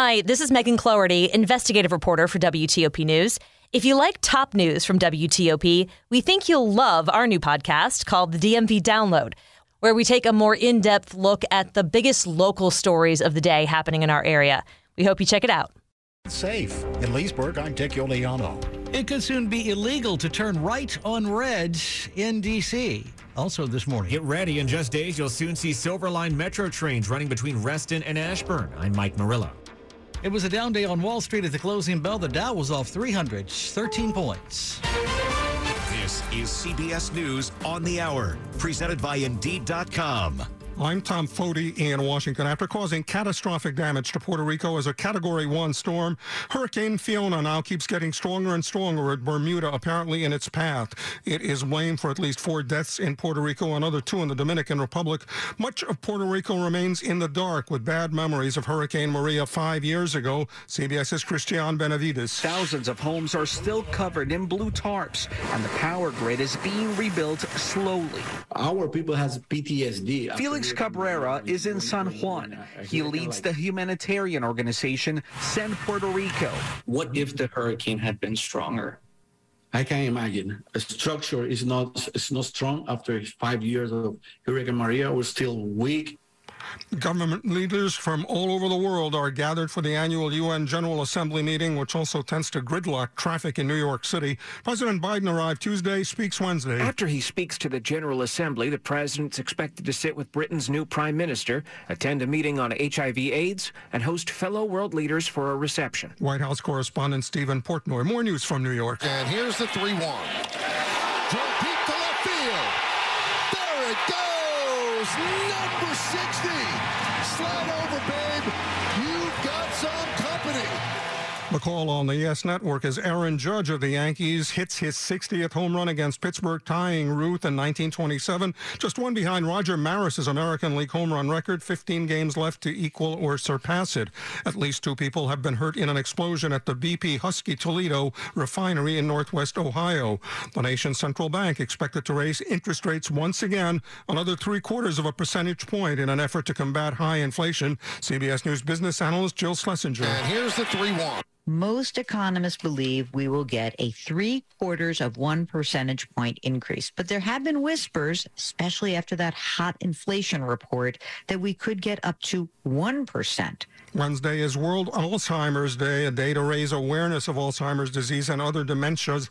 Hi, this is Megan Cloherty, investigative reporter for WTOP News. If you like top news from WTOP, we think you'll love our new podcast called the DMV Download, where we take a more in depth look at the biggest local stories of the day happening in our area. We hope you check it out. Safe. In Leesburg, I'm Dick Iuliano. It could soon be illegal to turn right on red in D.C. Also this morning. Get ready. In just days, you'll soon see Silver Line Metro trains running between Reston and Ashburn. I'm Mike Murillo. It was a down day on Wall Street at the closing bell. The Dow was off 313 points. This is CBS News on the Hour, presented by Indeed.com. I'm Tom Foty in Washington. After causing catastrophic damage to Puerto Rico as a Category 1 storm, Hurricane Fiona now keeps getting stronger and stronger at Bermuda, apparently in its path. It is blamed for at least four deaths in Puerto Rico, another two in the Dominican Republic. Much of Puerto Rico remains in the dark with bad memories of Hurricane Maria five years ago. CBS's Christian Benavides. Thousands of homes are still covered in blue tarps, and the power grid is being rebuilt slowly. Our people has PTSD. Felix Cabrera is in San Juan. He leads the humanitarian organization Send Puerto Rico. What if the hurricane had been stronger? I can imagine. A structure is not is not strong after five years of Hurricane Maria. We're still weak. Government leaders from all over the world are gathered for the annual UN General Assembly meeting, which also tends to gridlock traffic in New York City. President Biden arrived Tuesday, speaks Wednesday. After he speaks to the General Assembly, the president's expected to sit with Britain's new prime minister, attend a meeting on HIV/AIDS, and host fellow world leaders for a reception. White House correspondent Steven Portnoy. More news from New York. And here's the 3 1. Drove deep to left field. There it goes. Number 60. Slide over, babe. You've got some company. The call on the Yes Network as Aaron Judge of the Yankees hits his 60th home run against Pittsburgh, tying Ruth in 1927. Just one behind Roger Maris's American League home run record, 15 games left to equal or surpass it. At least two people have been hurt in an explosion at the BP Husky Toledo refinery in northwest Ohio. The nation's central bank expected to raise interest rates once again, another three quarters of a percentage point in an effort to combat high inflation. CBS News business analyst Jill Schlesinger. And here's the 3 1. Most economists believe we will get a three quarters of one percentage point increase. But there have been whispers, especially after that hot inflation report, that we could get up to 1%. Wednesday is World Alzheimer's Day, a day to raise awareness of Alzheimer's disease and other dementias.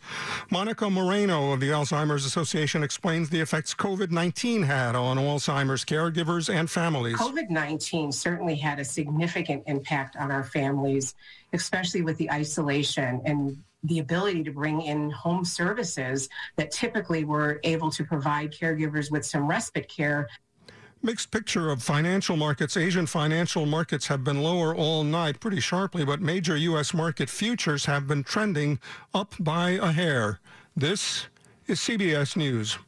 Monica Moreno of the Alzheimer's Association explains the effects COVID 19 had on Alzheimer's caregivers and families. COVID 19 certainly had a significant impact on our families, especially with the isolation and the ability to bring in home services that typically were able to provide caregivers with some respite care Mixed picture of financial markets. Asian financial markets have been lower all night pretty sharply, but major U.S. market futures have been trending up by a hair. This is CBS News.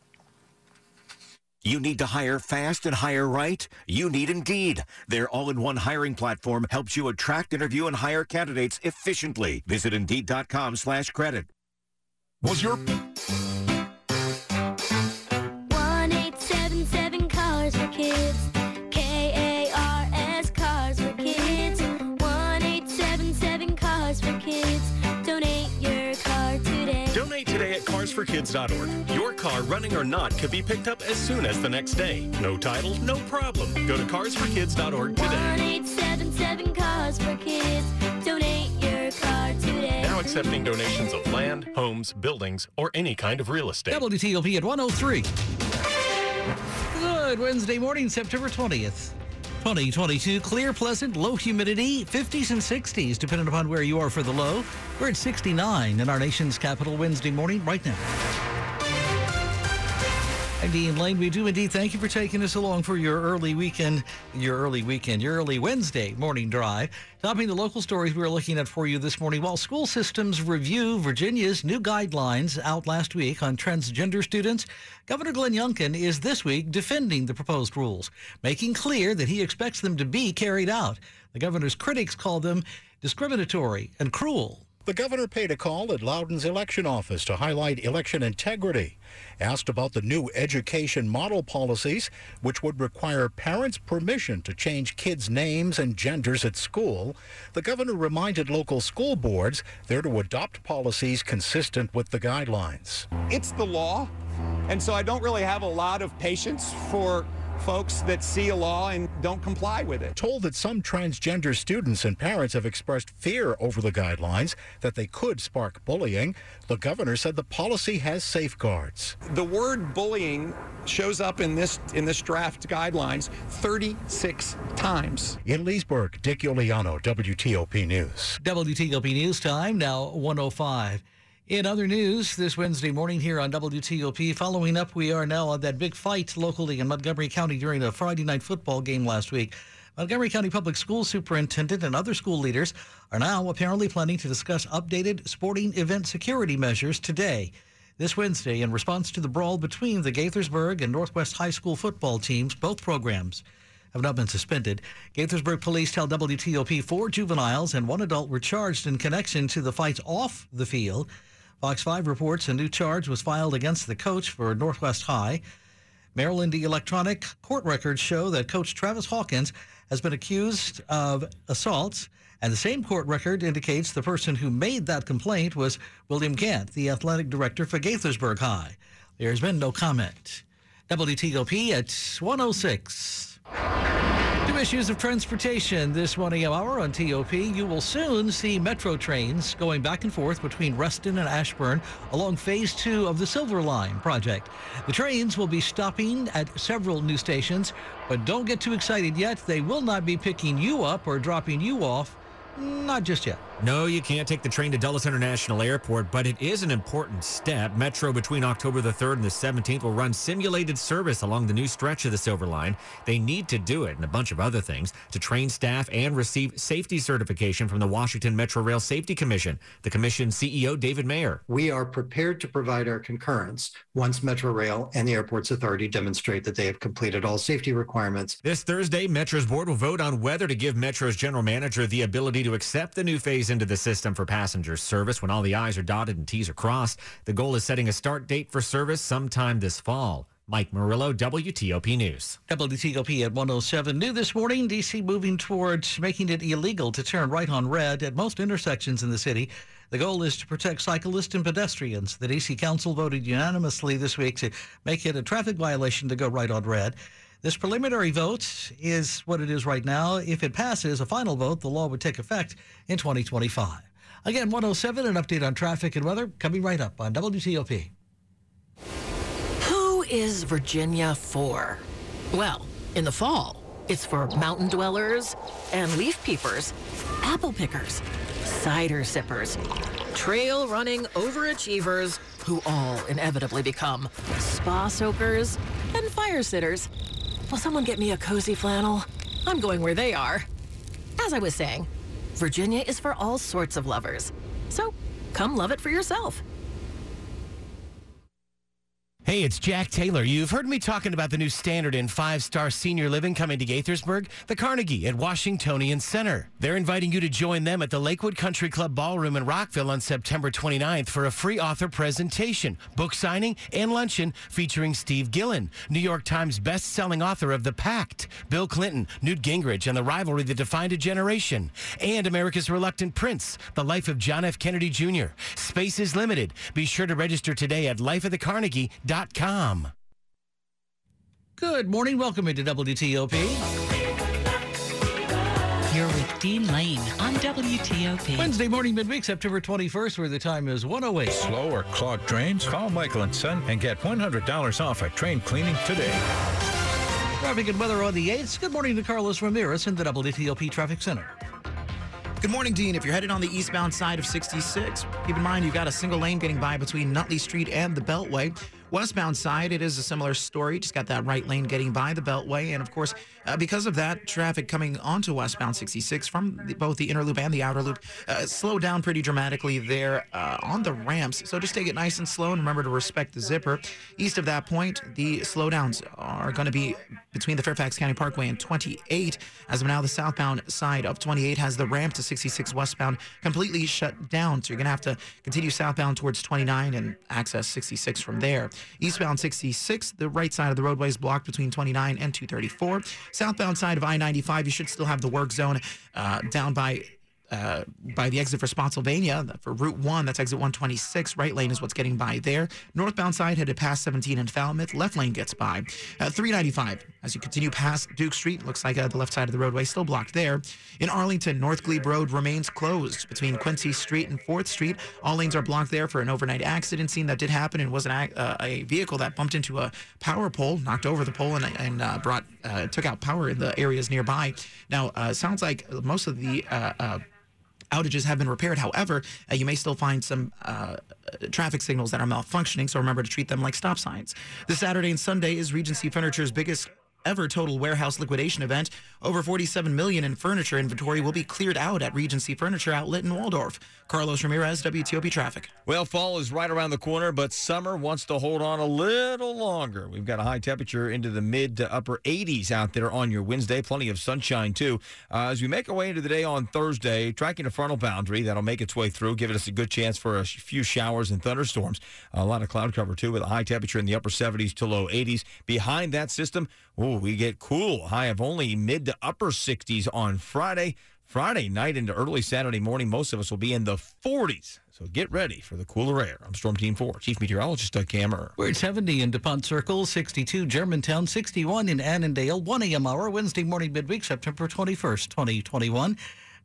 You need to hire fast and hire right? You need Indeed. Their all-in-one hiring platform helps you attract, interview, and hire candidates efficiently. Visit Indeed.com slash credit. Was your... carsforkids.org. Your car, running or not, could be picked up as soon as the next day. No title, no problem. Go to carsforkids.org today. 1877 Cars for Kids. Donate your car today. Now accepting donations of land, homes, buildings, or any kind of real estate. WTOP at 103. Good Wednesday morning, September 20th. 2022, clear, pleasant, low humidity, 50s and 60s, depending upon where you are for the low. We're at 69 in our nation's capital Wednesday morning right now. I'm Dean Lane. We do indeed thank you for taking us along for your early weekend, your early weekend, your early Wednesday morning drive. Topping the local stories we're looking at for you this morning, while school systems review Virginia's new guidelines out last week on transgender students, Governor Glenn Youngkin is this week defending the proposed rules, making clear that he expects them to be carried out. The governor's critics call them discriminatory and cruel. The governor paid a call at Loudoun's election office to highlight election integrity. Asked about the new education model policies, which would require parents' permission to change kids' names and genders at school, the governor reminded local school boards they're to adopt policies consistent with the guidelines. It's the law, and so I don't really have a lot of patience for folks that see a law and don't comply with it. Told that some transgender students and parents have expressed fear over the guidelines that they could spark bullying, the governor said the policy has safeguards. The word bullying shows up in this in this draft guidelines 36 times. In Leesburg, Dick Iuliano, WTOP News. WTOP News Time, now 105. In other news, this Wednesday morning here on WTOP, following up, we are now on that big fight locally in Montgomery County during a Friday night football game last week. Montgomery County Public School Superintendent and other school leaders are now apparently planning to discuss updated sporting event security measures today. This Wednesday, in response to the brawl between the Gaithersburg and Northwest High School football teams, both programs have not been suspended. Gaithersburg police tell WTOP four juveniles and one adult were charged in connection to the fights off the field. Fox 5 reports a new charge was filed against the coach for Northwest High. Maryland electronic court records show that coach Travis Hawkins has been accused of assaults, and the same court record indicates the person who made that complaint was William Gant, the athletic director for Gaithersburg High. There has been no comment. WTOP at 106. Issues of transportation this 1 a.m. hour on TOP. You will soon see metro trains going back and forth between Reston and Ashburn along phase two of the Silver Line project. The trains will be stopping at several new stations, but don't get too excited yet. They will not be picking you up or dropping you off. Not just yet. No, you can't take the train to Dulles International Airport, but it is an important step. Metro between October the 3rd and the 17th will run simulated service along the new stretch of the Silver Line. They need to do it and a bunch of other things to train staff and receive safety certification from the Washington Metro Rail Safety Commission. The commission CEO, David Mayer. We are prepared to provide our concurrence once Metro Rail and the Airports Authority demonstrate that they have completed all safety requirements. This Thursday, Metro's board will vote on whether to give Metro's general manager the ability to accept the new phase into the system for passenger service when all the I's are dotted and T's are crossed. The goal is setting a start date for service sometime this fall. Mike Murillo, WTOP News. WTOP at 107. New this morning, D.C. moving towards making it illegal to turn right on red at most intersections in the city. The goal is to protect cyclists and pedestrians. The D.C. Council voted unanimously this week to make it a traffic violation to go right on red. This preliminary vote is what it is right now. If it passes a final vote, the law would take effect in 2025. Again, 107, an update on traffic and weather coming right up on WTOP. Who is Virginia for? Well, in the fall, it's for mountain dwellers and leaf peepers, apple pickers, cider sippers, trail running overachievers who all inevitably become spa soakers and fire sitters. Will someone get me a cozy flannel? I'm going where they are. As I was saying, Virginia is for all sorts of lovers. So come love it for yourself. Hey, it's Jack Taylor. You've heard me talking about the new standard in five-star senior living coming to Gaithersburg, the Carnegie at Washingtonian Center. They're inviting you to join them at the Lakewood Country Club Ballroom in Rockville on September 29th for a free author presentation, book signing, and luncheon featuring Steve Gillon, New York Times best-selling author of The Pact, Bill Clinton, Newt Gingrich, and the rivalry that defined a generation, and America's Reluctant Prince, The Life of John F. Kennedy Jr. Space is limited. Be sure to register today at lifeofthecarnegie.com. Good morning. Welcome into WTOP. You're with Dean Lane on WTOP. Wednesday morning, midweek, September 21st, where the time is 108. Slow or clogged drains? Call Michael and Son and get $100 off at train cleaning today. Traffic and weather on the 8th. Good morning to Carlos Ramirez in the WTOP Traffic Center. Good morning, Dean. If you're headed on the eastbound side of 66, keep in mind you've got a single lane getting by between Nutley Street and the Beltway. Westbound side, it is a similar story. Just got that right lane getting by the Beltway. And of course, uh, because of that, traffic coming onto westbound 66 from the, both the inner loop and the outer loop uh, slowed down pretty dramatically there uh, on the ramps. So just take it nice and slow and remember to respect the zipper. East of that point, the slowdowns are going to be between the Fairfax County Parkway and 28. As of now, the southbound side of 28 has the ramp to 66 westbound completely shut down. So you're going to have to continue southbound towards 29 and access 66 from there. Eastbound 66, the right side of the roadway is blocked between 29 and 234. Southbound side of I 95, you should still have the work zone uh, down by uh, by the exit for Spotsylvania for Route 1. That's exit 126. Right lane is what's getting by there. Northbound side headed past 17 and Falmouth. Left lane gets by. Uh, 395 as you continue past Duke Street. Looks like uh, the left side of the roadway still blocked there. In Arlington, North Glebe Road remains closed between Quincy Street and 4th Street. All lanes are blocked there for an overnight accident scene that did happen and was an, uh, a vehicle that bumped into a power pole, knocked over the pole, and, and uh, brought uh, took out power in the areas nearby. Now, sounds like most of the outages have been repaired. However, uh, you may still find some uh, traffic signals that are malfunctioning, so remember to treat them like stop signs. This Saturday and Sunday is Regency Furniture's biggest ever total warehouse liquidation event. Over 47 million in furniture inventory will be cleared out at Regency Furniture Outlet in Waldorf. Carlos Ramirez, WTOP Traffic. Well, fall is right around the corner, but summer wants to hold on a little longer. We've got a high temperature into the mid to upper 80s out there on your Wednesday. Plenty of sunshine, too. Uh, as we make our way into the day on Thursday, tracking a frontal boundary that'll make its way through, giving us a good chance for a few showers and thunderstorms. A lot of cloud cover, too, with a high temperature in the upper 70s to low 80s. Behind that system, oh, we get cool. High of only mid to upper 60s on Friday. Friday night into early Saturday morning, most of us will be in the 40s. So get ready for the cooler air. I'm Storm Team 4, Chief Meteorologist Doug Kammerer. We're at 70 in DuPont Circle, 62 Germantown, 61 in Annandale, 1 a.m. hour, Wednesday morning midweek, September 21st, 2021.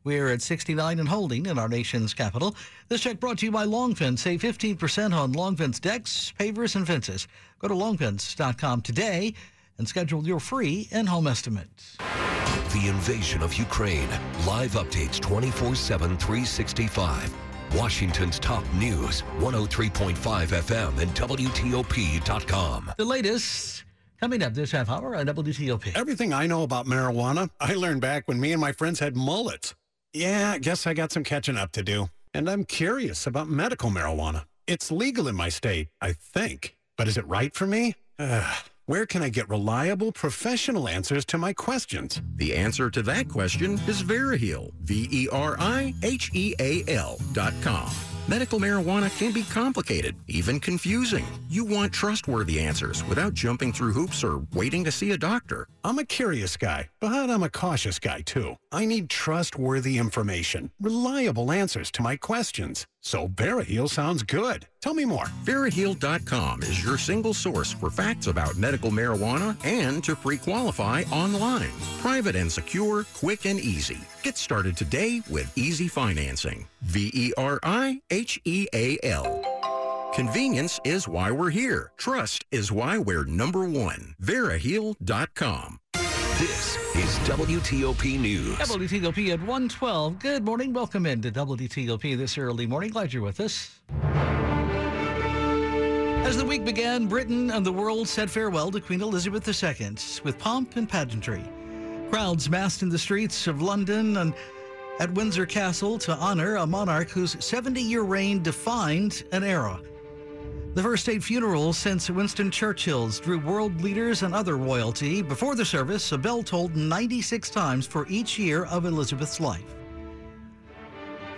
We're at 69 and holding in our nation's capital. This check brought to you by Longfence. Save 15% on Longfence decks, pavers, and fences. Go to longfence.com today and schedule your free in-home estimate. The invasion of Ukraine. Live updates 24 7, 365. Washington's top news 103.5 FM and WTOP.com. The latest coming up this half hour on WTOP. Everything I know about marijuana, I learned back when me and my friends had mullets. Yeah, I guess I got some catching up to do. And I'm curious about medical marijuana. It's legal in my state, I think. But is it right for me? Where can I get reliable, professional answers to my questions? The answer to that question is Veriheal, V-E-R-I-H-E-A-L dot com. Medical marijuana can be complicated, even confusing. You want trustworthy answers without jumping through hoops or waiting to see a doctor. I'm a curious guy, but I'm a cautious guy too. I need trustworthy information, reliable answers to my questions. So Veriheal sounds good. Tell me more. Veriheal.com is your single source for facts about medical marijuana and to pre-qualify online. Private and secure, quick and easy. Get started today with easy financing. V-E-R-I-H-E-A-L. Convenience is why we're here. Trust is why we're number one. Veriheal.com. This is WTOP News. WTOP at 112. Good morning. Welcome into WTOP this early morning. Glad you're with us. As the week began, Britain and the world said farewell to Queen Elizabeth II with pomp and pageantry. Crowds massed in the streets of London and at Windsor Castle to honor a monarch whose 70 year reign defined an era. The first state funeral since Winston Churchill's drew world leaders and other royalty. Before the service, a bell tolled 96 times for each year of Elizabeth's life.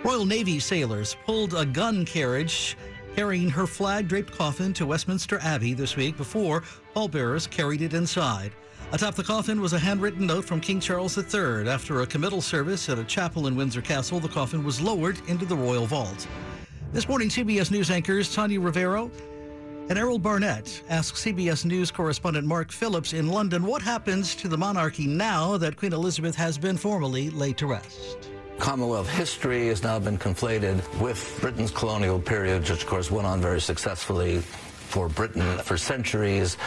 Royal Navy sailors pulled a gun carriage carrying her flag draped coffin to Westminster Abbey this week before pallbearers carried it inside. Atop the coffin was a handwritten note from King Charles III. After a committal service at a chapel in Windsor Castle, the coffin was lowered into the royal vault. This morning, CBS News anchors Tanya Rivero and Errol Barnett ask CBS News correspondent Mark Phillips in London what happens to the monarchy now that Queen Elizabeth has been formally laid to rest. Commonwealth history has now been conflated with Britain's colonial period, which of course went on very successfully for Britain for centuries.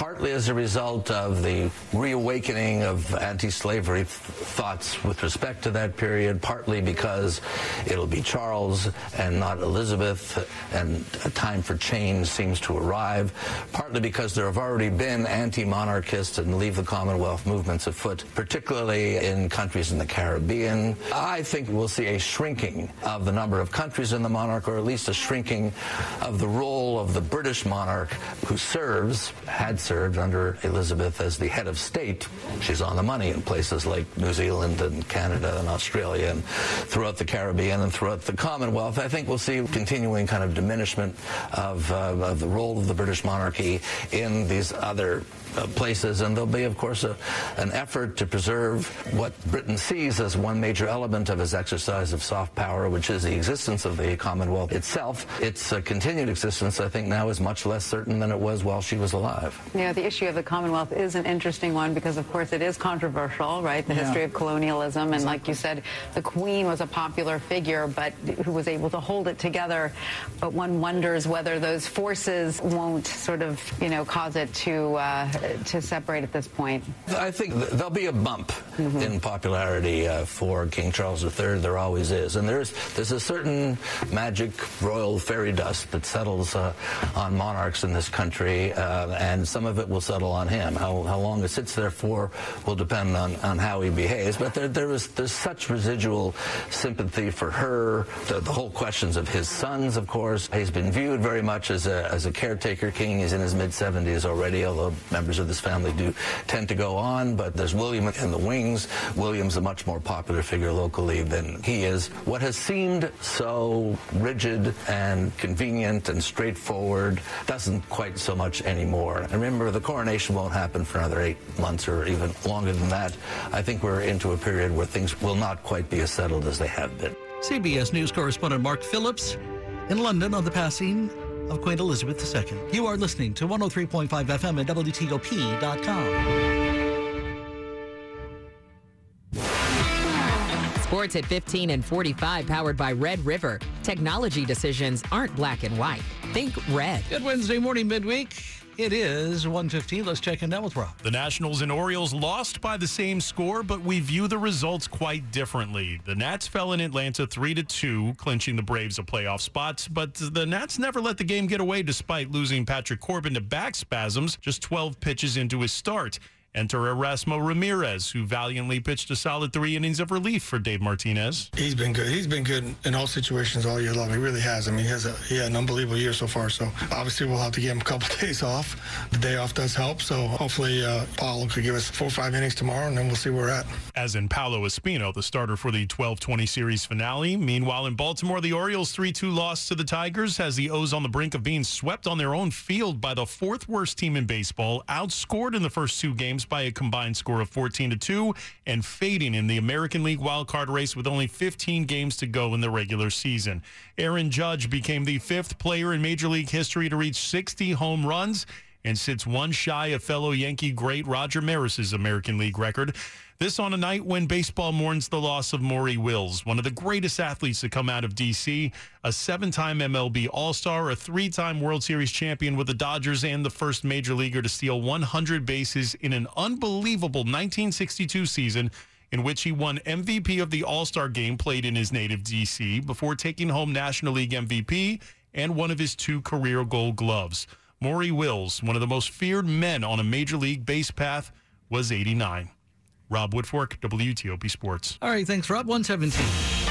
Partly as a result of the reawakening of anti-slavery th- thoughts with respect to that period, partly because it'll be Charles and not Elizabeth, and a time for change seems to arrive, partly because there have already been anti-monarchist and leave the Commonwealth movements afoot, particularly in countries in the Caribbean. I think we'll see a shrinking of the number of countries in the monarch, or at least a shrinking of the role of the British monarch who serves, had served under Elizabeth as the head of state. She's on the money in places like New Zealand and Canada and Australia and throughout the Caribbean and throughout the Commonwealth. I think we'll see continuing kind of diminishment of, uh, of the role of the British monarchy in these other uh, places, and there'll be, of course, a, an effort to preserve what Britain sees as one major element of his exercise of soft power, which is the existence of the Commonwealth itself. Its uh, continued existence, I think, now is much less certain than it was while she was alive. Yeah, the issue of the Commonwealth is an interesting one because, of course, it is controversial, right? The Yeah. history of colonialism. And like you said, the Queen was a popular figure, but who was able to hold it together. But one wonders whether those forces won't sort of, you know, cause it to, uh, to separate at this point. I think th- there'll be a bump in popularity uh, for King Charles III. There always is, and there's there's a certain magic royal fairy dust that settles uh, on monarchs in this country, uh, and some of it will settle on him. How, how long it sits there for will depend on, on how he behaves. But there there is there's such residual sympathy for her. The, the whole questions of his sons, of course, he's been viewed very much as a as a caretaker king. He's in his mid 70s already, although members of this family do tend to go on. But there's William in the wings. William's a much more popular figure locally than he is. What has seemed so rigid and convenient and straightforward doesn't quite so much anymore. And remember, the coronation won't happen for another eight months or even longer than that. I think we're into a period where things will not quite be as settled as they have been. CBS News correspondent Mark Phillips in London on the passing of Queen Elizabeth II. You are listening to 103.5 FM at WTOP.com. Sports at 15 and 45, powered by Red River. Technology decisions aren't black and white. Think red. Good Wednesday morning, midweek. It is 115. Let's check in now with Rob. The Nationals and Orioles lost by the same score, but we view the results quite differently. The Nats fell in Atlanta 3 to 2, clinching the Braves a playoff spot, but the Nats never let the game get away despite losing Patrick Corbin to back spasms just 12 pitches into his start. Enter Erasmo Ramirez, who valiantly pitched a solid three innings of relief for Dave Martinez. He's been good. He's been good in all situations all year long. He really has. I mean, he has a he had an unbelievable year so far. So obviously we'll have to give him a couple days off. The day off does help. So hopefully uh, Paolo could give us four or five innings tomorrow, and then we'll see where we're at. As in Paolo Espino, the starter for the 12-20 series finale. Meanwhile, in Baltimore, the Orioles 3-2 loss to the Tigers has the O's on the brink of being swept on their own field by the fourth worst team in baseball, outscored in the first two games by a combined score of 14 to 2, and fading in the American League wildcard race with only 15 games to go in the regular season. Aaron Judge became the fifth player in Major League history to reach 60 home runs and sits one shy of fellow Yankee great Roger Maris's American League record. This on a night when baseball mourns the loss of Maury Wills, one of the greatest athletes to come out of D.C., a seven time MLB All Star, a three time World Series champion with the Dodgers, and the first major leaguer to steal 100 bases in an unbelievable 1962 season in which he won MVP of the All Star game played in his native D.C. before taking home National League MVP and one of his two career gold gloves. Maury Wills, one of the most feared men on a major league base path, was 89. Rob Woodfork, WTOP Sports. All right, thanks, Rob. 117.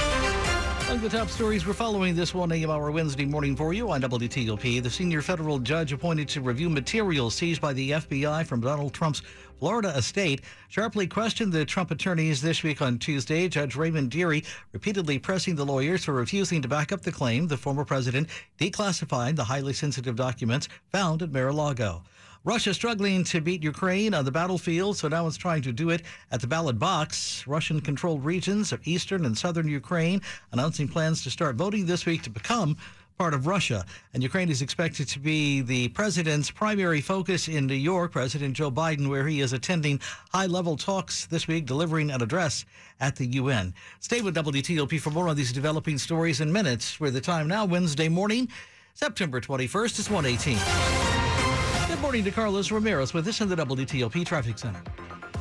Among the top stories we're following this 1 a.m. hour Wednesday morning for you on WTOP, the senior federal judge appointed to review materials seized by the FBI from Donald Trump's Florida estate sharply questioned the Trump attorneys this week on Tuesday. Judge Raymond Dearie repeatedly pressing the lawyers for refusing to back up the claim the former president declassified the highly sensitive documents found at Mar-a-Lago. Russia struggling to beat Ukraine on the battlefield, so now it's trying to do it at the ballot box. Russian controlled regions of eastern and southern Ukraine announcing plans to start voting this week to become part of Russia. And Ukraine is expected to be the president's primary focus in New York. President Joe Biden, where he is attending high level talks this week, delivering an address at the UN. Stay with WTOP for more on these developing stories in minutes. Where the time now, Wednesday morning, September 21st, is 118. Good morning to Carlos Ramirez with this in the WTOP Traffic Center.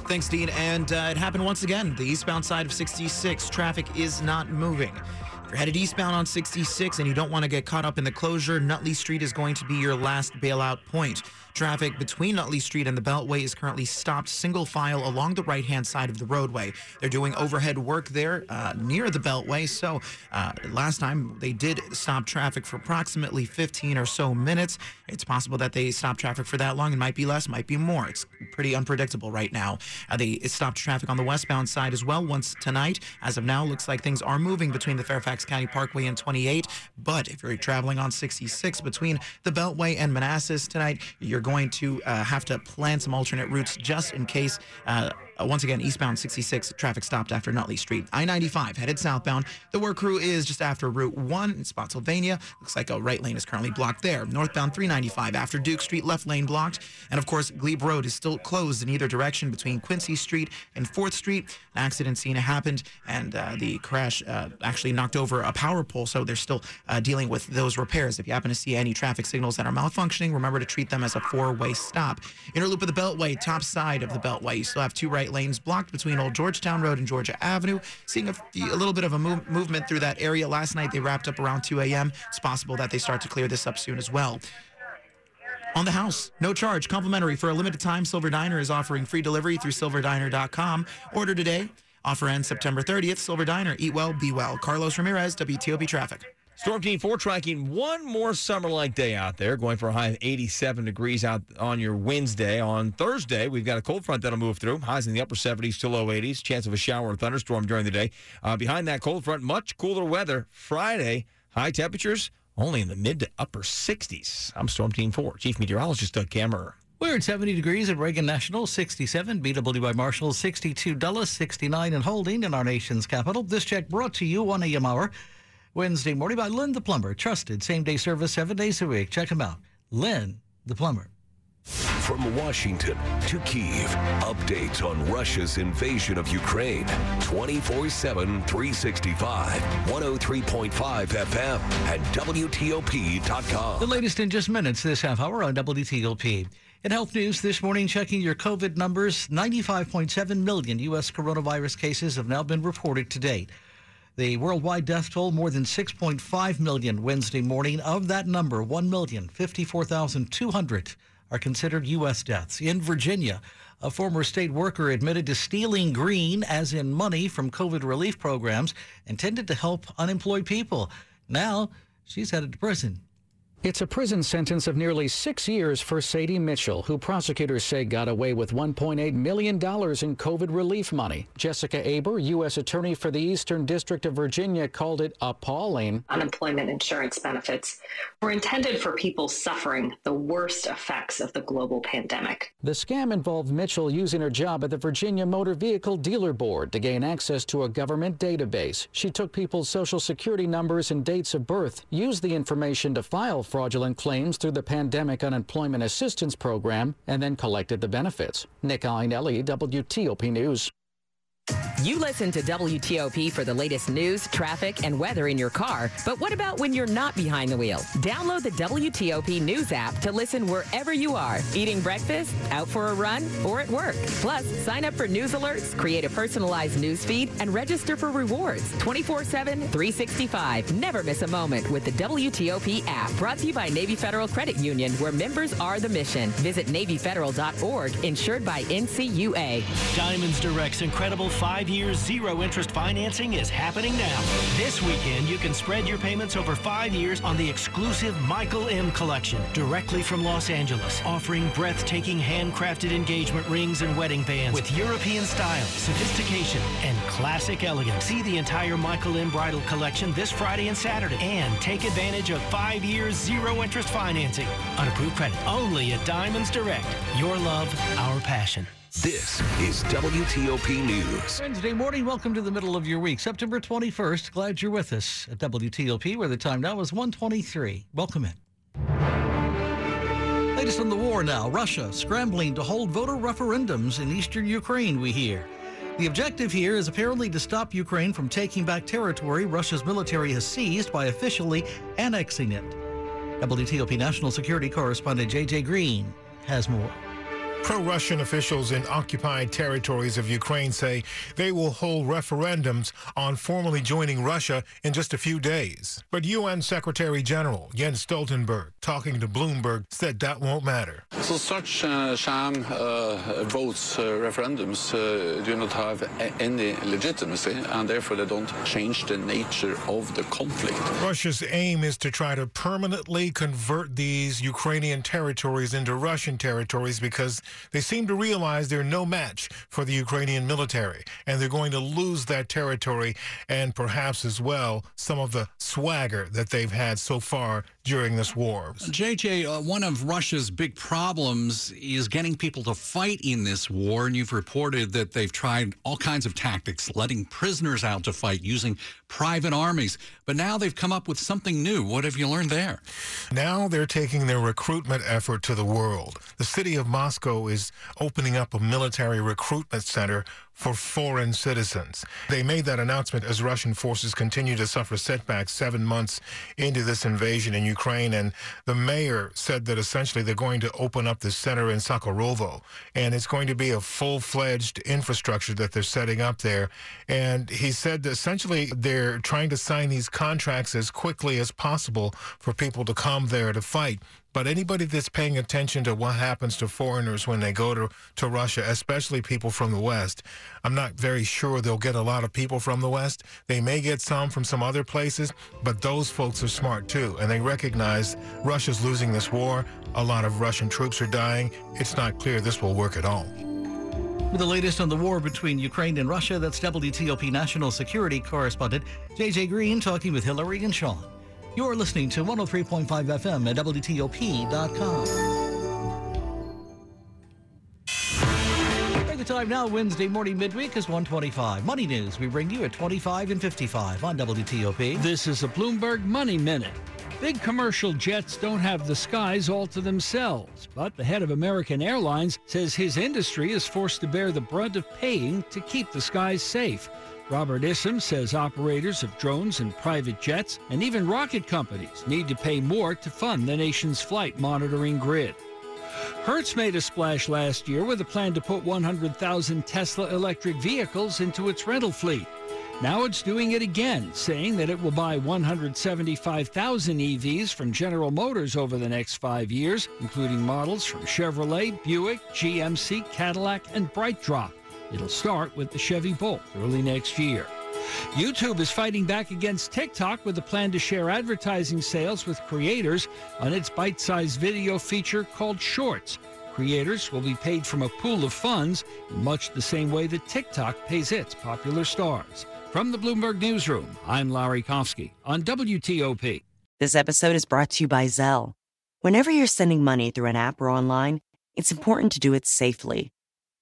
Thanks, Dean. And uh, it happened once again. The eastbound side of 66, traffic is not moving. If you're headed eastbound on 66 and you don't want to get caught up in the closure, Nutley Street is going to be your last bailout point. Traffic between Nutley Street and the Beltway is currently stopped single file along the right hand side of the roadway. They're doing overhead work there uh, near the Beltway. So uh, last time they did stop traffic for approximately 15 or so minutes. It's possible that they stop traffic for that long. It might be less, might be more. It's pretty unpredictable right now. Uh, they stopped traffic on the westbound side as well once tonight. As of now, looks like things are moving between the Fairfax County Parkway and 28. But if you're traveling on 66 between the Beltway and Manassas tonight, you're going to uh, have to plan some alternate routes just in case. Uh, once again, eastbound 66 traffic stopped after Nutley Street. I 95 headed southbound. The work crew is just after Route 1 in Spotsylvania. Looks like a right lane is currently blocked there. Northbound 395 after Duke Street, left lane blocked. And of course, Glebe Road is still closed in either direction between Quincy Street and 4th Street. An accident scene happened, and uh, the crash uh, actually knocked over a power pole. So they're still uh, dealing with those repairs. If you happen to see any traffic signals that are malfunctioning, remember to treat them as a four way stop. Inner loop of the Beltway, top side of the Beltway. You still have two right lanes blocked between Old Georgetown Road and Georgia Avenue. Seeing a, a little bit of a move, movement through that area last night. They wrapped up around 2 a.m. It's possible that they start to clear this up soon as well. On the house, no charge, complimentary for a limited time. Silver Diner is offering free delivery through silverdiner.com. Order today. Offer ends September 30th. Silver Diner, eat well, be well. Carlos Ramirez, WTOP Traffic. Storm Team 4 tracking one more summer like day out there, going for a high of 87 degrees out on your Wednesday. On Thursday, we've got a cold front that'll move through. Highs in the upper 70s to low 80s. Chance of a shower or thunderstorm during the day. Uh, behind that cold front, much cooler weather. Friday, high temperatures only in the mid to upper 60s. I'm Storm Team 4, Chief Meteorologist Doug Kammerer. We're at 70 degrees at Reagan National, 67, BWI Marshall, 62 Dulles, 69 in Holding in our nation's capital. This check brought to you on AM Hour Wednesday morning by Lynn the Plumber. Trusted same day service seven days a week. Check him out. Lynn the Plumber. From Washington to Kiev, updates on Russia's invasion of Ukraine 24 7, 365, 103.5 FM, and WTOP.com. The latest in just minutes this half hour on WTOP. In health news this morning, checking your COVID numbers 95.7 million U.S. coronavirus cases have now been reported to date. The worldwide death toll more than 6.5 million Wednesday morning. Of that number, 1,054,200 are considered U.S. deaths. In Virginia, a former state worker admitted to stealing green, as in money, from COVID relief programs intended to help unemployed people. Now she's headed to prison. It's a prison sentence of nearly six years for Sadie Mitchell, who prosecutors say got away with $1.8 million in COVID relief money. Jessica Aber, U.S. Attorney for the Eastern District of Virginia, called it appalling. Unemployment insurance benefits were intended for people suffering the worst effects of the global pandemic. The scam involved Mitchell using her job at the Virginia Motor Vehicle Dealer Board to gain access to a government database. She took people's social security numbers and dates of birth, used the information to file fraudulent claims through the Pandemic Unemployment Assistance Program, and then collected the benefits. Nick Iannelli, WTOP News. You listen to WTOP for the latest news, traffic, and weather in your car. But what about when you're not behind the wheel? Download the WTOP News app to listen wherever you are eating breakfast, out for a run, or at work. Plus, sign up for news alerts, create a personalized news feed, and register for rewards 24 7, 365. Never miss a moment with the WTOP app. Brought to you by Navy Federal Credit Union, where members are the mission. Visit NavyFederal.org, insured by NCUA. Diamonds Direct's incredible five year zero interest financing is happening now. This weekend, you can spread your payments over five years on the exclusive Michael M collection, directly from Los Angeles, offering breathtaking handcrafted engagement rings and wedding bands with European style, sophistication, and classic elegance. See the entire Michael M bridal collection this Friday and Saturday and take advantage of five years zero interest financing on approved credit only at Diamonds Direct. Your love, our passion. This is WTOP News. Wednesday morning, welcome to the middle of your week, September 21st. Glad you're with us at WTOP, where the time now is 123. Welcome in. Latest on the war now. Russia scrambling to hold voter referendums in eastern Ukraine, we hear. The objective here is apparently to stop Ukraine from taking back territory Russia's military has seized by officially annexing it. WTOP National Security Correspondent J.J. Green has more. Pro Russian officials in occupied territories of Ukraine say they will hold referendums on formally joining Russia in just a few days. But UN Secretary General Jens Stoltenberg, talking to Bloomberg, said that won't matter. So such uh, sham uh, votes, uh, referendums, uh, do not have any legitimacy, and therefore they don't change the nature of the conflict. Russia's aim is to try to permanently convert these Ukrainian territories into Russian territories because they seem to realize they're no match for the Ukrainian military, and they're going to lose that territory and perhaps as well some of the swagger that they've had so far during this war. JJ, uh, one of Russia's big problems is getting people to fight in this war, and you've reported that they've tried all kinds of tactics, letting prisoners out to fight, using private armies. But now they've come up with something new. What have you learned there? Now they're taking their recruitment effort to the world. The city of Moscow is opening up a military recruitment center for foreign citizens. They made that announcement as Russian forces continue to suffer setbacks seven months into this invasion in Ukraine. And the mayor said that essentially they're going to open up the center in Sakharovo. And it's going to be a full fledged infrastructure that they're setting up there. And he said essentially they're trying to sign these contracts as quickly as possible for people to come there to fight. But anybody that's paying attention to what happens to foreigners when they go to, to Russia, especially people from the West, I'm not very sure they'll get a lot of people from the West. They may get some from some other places, but those folks are smart too. And they recognize Russia's losing this war. A lot of Russian troops are dying. It's not clear this will work at all. With the latest on the war between Ukraine and Russia, that's WTOP national security correspondent JJ Green talking with Hillary and Sean. You're listening to 103.5 FM at WTOP.com. The time now, Wednesday morning midweek is 125. Money news we bring you at 25 and 55 on WTOP. This is a Bloomberg Money Minute. Big commercial jets don't have the skies all to themselves, but the head of American Airlines says his industry is forced to bear the brunt of paying to keep the skies safe. Robert Isom says operators of drones and private jets and even rocket companies need to pay more to fund the nation's flight monitoring grid. Hertz made a splash last year with a plan to put 100,000 Tesla electric vehicles into its rental fleet. Now it's doing it again, saying that it will buy 175,000 EVs from General Motors over the next five years, including models from Chevrolet, Buick, GMC, Cadillac, and BrightDrop. It'll start with the Chevy Bolt early next year. YouTube is fighting back against TikTok with a plan to share advertising sales with creators on its bite sized video feature called Shorts. Creators will be paid from a pool of funds in much the same way that TikTok pays its popular stars. From the Bloomberg Newsroom, I'm Larry Kofsky on WTOP. This episode is brought to you by Zelle. Whenever you're sending money through an app or online, it's important to do it safely.